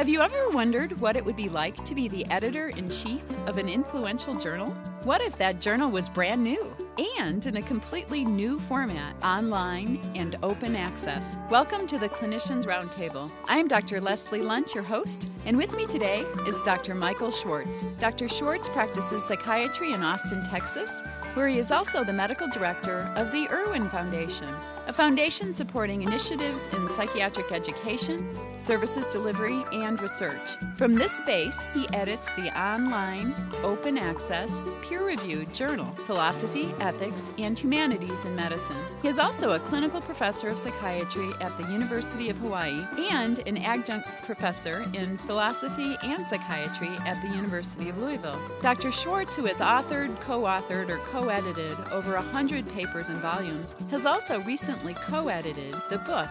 Have you ever wondered what it would be like to be the editor in chief of an influential journal? What if that journal was brand new and in a completely new format, online and open access? Welcome to the Clinicians Roundtable. I'm Dr. Leslie Lundt, your host, and with me today is Dr. Michael Schwartz. Dr. Schwartz practices psychiatry in Austin, Texas, where he is also the medical director of the Irwin Foundation a foundation supporting initiatives in psychiatric education, services delivery, and research. From this base, he edits the online, open access, peer reviewed journal, Philosophy, Ethics, and Humanities in Medicine. He is also a clinical professor of psychiatry at the University of Hawaii and an adjunct professor in philosophy and psychiatry at the University of Louisville. Dr. Schwartz, who has authored, co authored, or co edited over 100 papers and volumes, has also recently recently co edited the book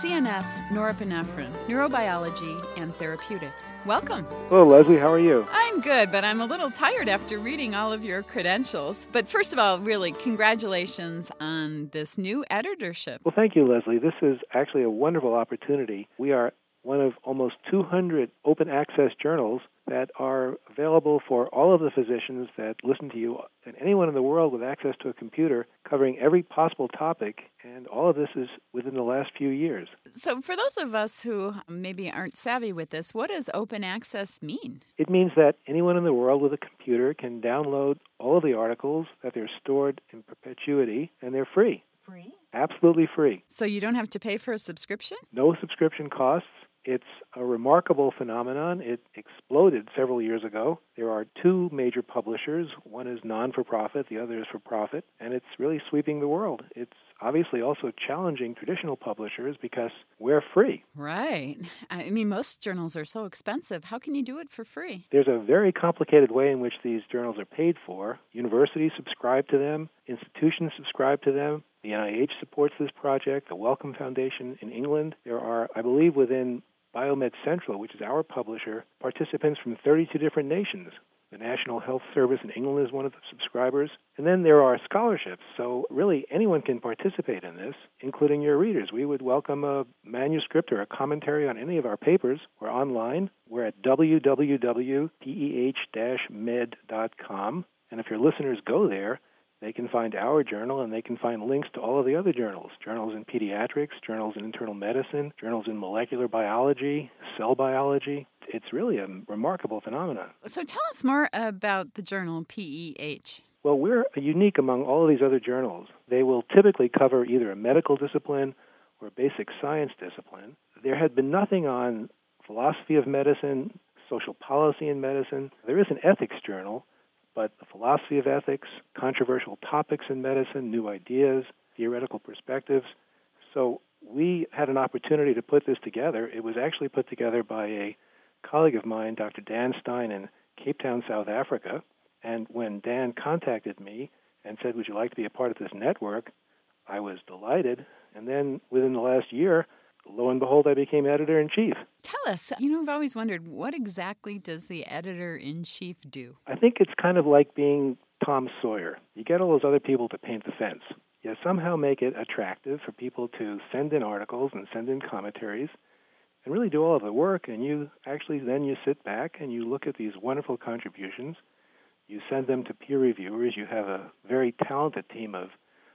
CNS Norepinephrine Neurobiology and Therapeutics. Welcome. Hello, Leslie. How are you? I'm good, but I'm a little tired after reading all of your credentials. But first of all, really, congratulations on this new editorship. Well, thank you, Leslie. This is actually a wonderful opportunity. We are one of almost 200 open access journals that are available for all of the physicians that listen to you and anyone in the world with access to a computer covering every possible topic. And all of this is within the last few years. So, for those of us who maybe aren't savvy with this, what does open access mean? It means that anyone in the world with a computer can download all of the articles, that they're stored in perpetuity, and they're free. Free? Absolutely free. So, you don't have to pay for a subscription? No subscription costs. It's a remarkable phenomenon. It exploded several years ago. There are two major publishers. One is non for profit, the other is for profit, and it's really sweeping the world. It's obviously also challenging traditional publishers because we're free. Right. I mean, most journals are so expensive. How can you do it for free? There's a very complicated way in which these journals are paid for. Universities subscribe to them, institutions subscribe to them. The NIH supports this project, the Wellcome Foundation in England. There are, I believe, within Biomed Central, which is our publisher, participants from 32 different nations. The National Health Service in England is one of the subscribers. And then there are scholarships. So, really, anyone can participate in this, including your readers. We would welcome a manuscript or a commentary on any of our papers. We're online. We're at www.peh med.com. And if your listeners go there, they can find our journal and they can find links to all of the other journals journals in pediatrics, journals in internal medicine, journals in molecular biology, cell biology. It's really a remarkable phenomenon. So tell us more about the journal PEH. Well, we're unique among all of these other journals. They will typically cover either a medical discipline or a basic science discipline. There had been nothing on philosophy of medicine, social policy in medicine. There is an ethics journal, but the philosophy of ethics, controversial topics in medicine, new ideas, theoretical perspectives. So we had an opportunity to put this together. It was actually put together by a colleague of mine, Dr. Dan Stein, in Cape Town, South Africa. And when Dan contacted me and said, Would you like to be a part of this network? I was delighted. And then within the last year, lo and behold, I became editor in chief. Tell us, you know, I've always wondered what exactly does the editor in chief do? I think it's kind of like being Tom Sawyer. You get all those other people to paint the fence. You somehow make it attractive for people to send in articles and send in commentaries and really do all of the work. And you actually then you sit back and you look at these wonderful contributions. You send them to peer reviewers. You have a very talented team of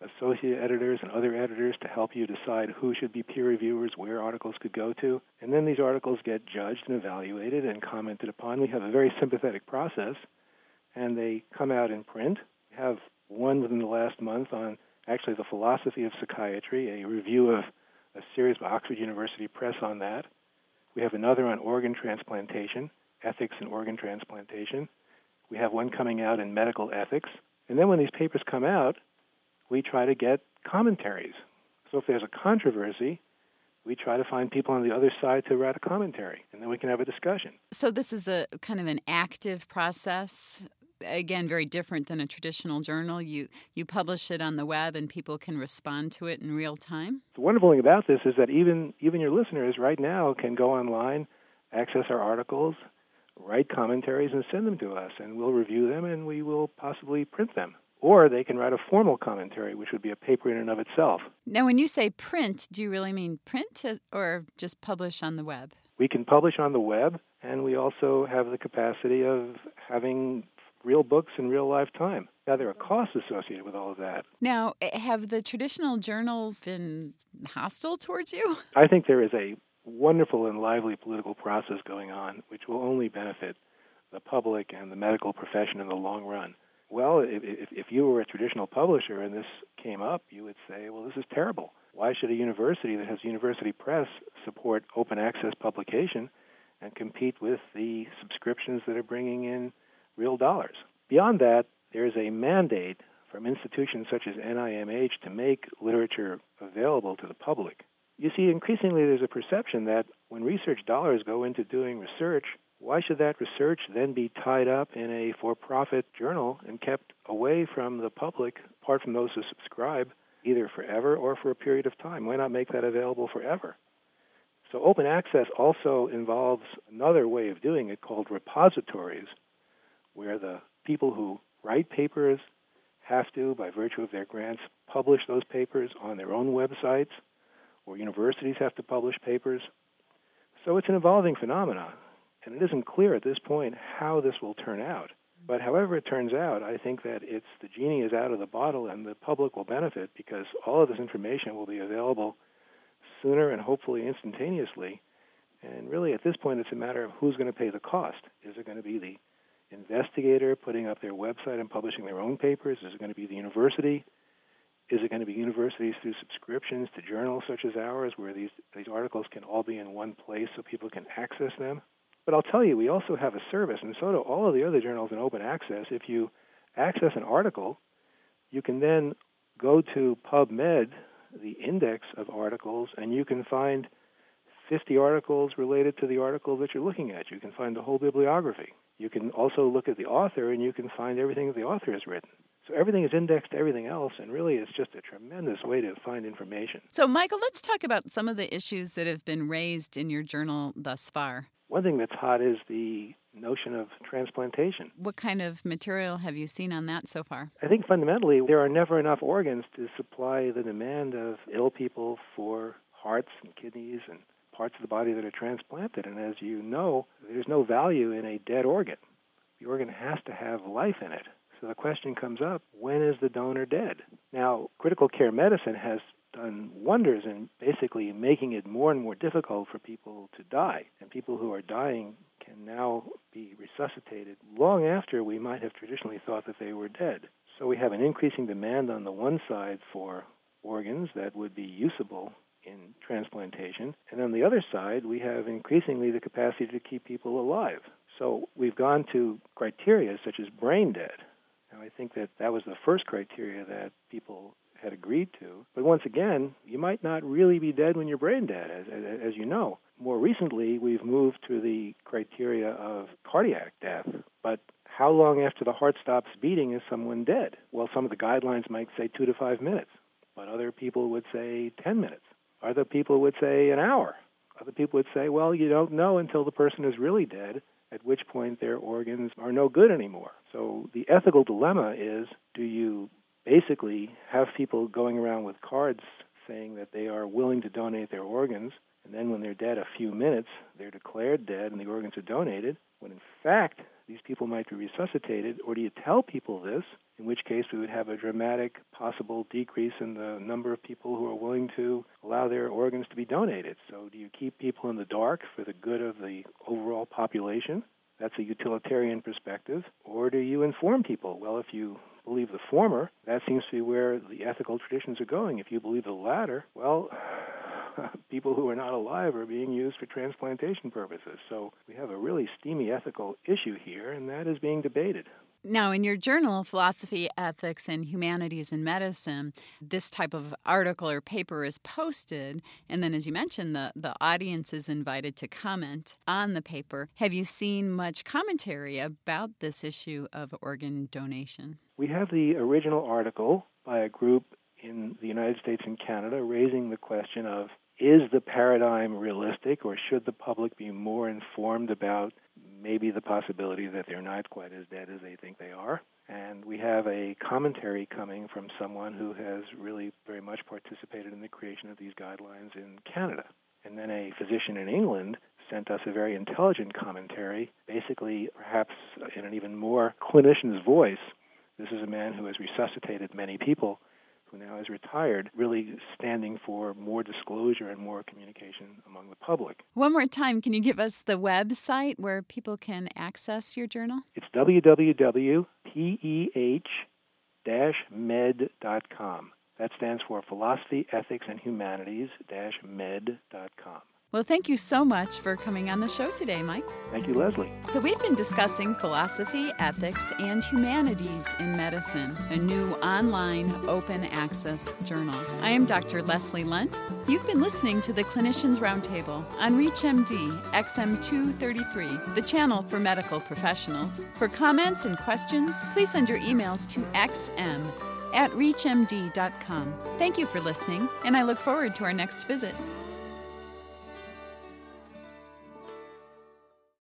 associate editors and other editors to help you decide who should be peer reviewers, where articles could go to. And then these articles get judged and evaluated and commented upon. We have a very sympathetic process, and they come out in print. We have one within the last month on actually the philosophy of psychiatry, a review of a series by Oxford University Press on that. We have another on organ transplantation, ethics in organ transplantation. We have one coming out in medical ethics. And then when these papers come out, we try to get commentaries. So if there's a controversy, we try to find people on the other side to write a commentary, and then we can have a discussion. So this is a kind of an active process. Again, very different than a traditional journal. You you publish it on the web, and people can respond to it in real time. The wonderful thing about this is that even even your listeners right now can go online, access our articles, write commentaries, and send them to us, and we'll review them, and we will possibly print them or they can write a formal commentary, which would be a paper in and of itself. Now, when you say print, do you really mean print or just publish on the web? We can publish on the web, and we also have the capacity of having real books in real life time. Now, there are costs associated with all of that. Now, eh, have the traditional journals been hostile towards you? I think there is a wonderful and lively political process going on, which will only benefit the public and the medical profession in the long run. Well, if, if, you were a traditional publisher and this came up, you would say, well, this is terrible. Why should a university that has university press support open access publication and compete with the subscriptions that are bringing in real dollars? Beyond that, there's a mandate from institutions such as NIMH to make literature available to the public. You see, increasingly there's a perception that when research dollars go into doing research, why should that research then be tied up in a for profit journal and kept away from the public, apart from those who subscribe, either forever or for a period of time? Why not make that available forever? So, open access also involves another way of doing it called repositories, where the people who write papers have to, by virtue of their grants, publish those papers on their own websites, or universities have to publish papers. So it's an evolving phenomenon and it isn't clear at this point how this will turn out. But however it turns out, I think that it's the genie is out of the bottle and the public will benefit because all of this information will be available sooner and hopefully instantaneously. And really, at this point, it's a matter of who's going to pay the cost. Is it going to be the investigator putting up their website and publishing their own papers? Is it going to be the university? Is it going to be universities through subscriptions to journals such as ours, where these, these articles can all be in one place so people can access them? But I'll tell you, we also have a service, and so do all of the other journals in open access. If you access an article, you can then go to PubMed, the index of articles, and you can find 50 articles related to the article that you're looking at. You can find the whole bibliography. You can also look at the author, and you can find everything that the author has written. So everything is indexed to everything else, and really it's just a tremendous way to find information. So, Michael, let's talk about some of the issues that have been raised in your journal thus far. One thing that's hot is the notion of transplantation. What kind of material have you seen on that so far? I think fundamentally there are never enough organs to supply the demand of ill people for hearts and kidneys and parts of the body that are transplanted. And as you know, there's no value in a dead organ. The organ has to have life in it. So the question comes up when is the donor dead? Now, critical care medicine has done wonders in basically making it more and more difficult for people to die. And people who are dying can now be resuscitated long after we might have traditionally thought that they were dead. So we have an increasing demand on the one side for organs that would be usable in transplantation. And on the other side, we have increasingly the capacity to keep people alive. So we've gone to criteria such as brain dead. Now, I think that that was the first criteria that people had agreed to. But once again, you might not really be dead when you're brain dead, as, as, as you know. More recently, we've moved to the criteria of cardiac death. But how long after the heart stops beating is someone dead? Well, some of the guidelines might say two to five minutes, but other people would say 10 minutes. Other people would say an hour. Other people would say, well, you don't know until the person is really dead, at which point their organs are no good anymore. So the ethical dilemma is do you basically have people going around with cards saying that they are willing to donate their organs, and then when they're dead a few minutes, they're declared dead and the organs are donated, when in fact these people might be resuscitated, or do you tell people this, in which case we would have a dramatic possible decrease in the number of people who are willing to allow their organs to be donated? So, do you keep people in the dark for the good of the overall population? That's a utilitarian perspective. Or do you inform people? Well, if you believe the former, that seems to be where the ethical traditions are going. If you believe the latter, well, people who are not alive are being used for transplantation purposes. So we have a really steamy ethical issue here, and that is being debated. Now, in your journal, Philosophy, Ethics, and Humanities in Medicine, this type of article or paper is posted. And then, as you mentioned, the, the audience is invited to comment on the paper. Have you seen much commentary about this issue of organ donation? We have the original article by a group in the United States and Canada raising the question of is the paradigm realistic or should the public be more informed about maybe the possibility that they're not quite as dead as they think they are? And we have a commentary coming from someone who has really very much participated in the creation of these guidelines in Canada. And then a physician in England sent us a very intelligent commentary, basically, perhaps in an even more clinician's voice. This is a man who has resuscitated many people, who now is retired, really standing for more disclosure and more communication among the public. One more time, can you give us the website where people can access your journal? It's www.peh med.com. That stands for Philosophy, Ethics, and Humanities med.com. Well, thank you so much for coming on the show today, Mike. Thank you, Leslie. So, we've been discussing philosophy, ethics, and humanities in medicine, a new online open access journal. I am Dr. Leslie Lundt. You've been listening to the Clinicians Roundtable on ReachMD XM233, the channel for medical professionals. For comments and questions, please send your emails to xm at reachmd.com. Thank you for listening, and I look forward to our next visit.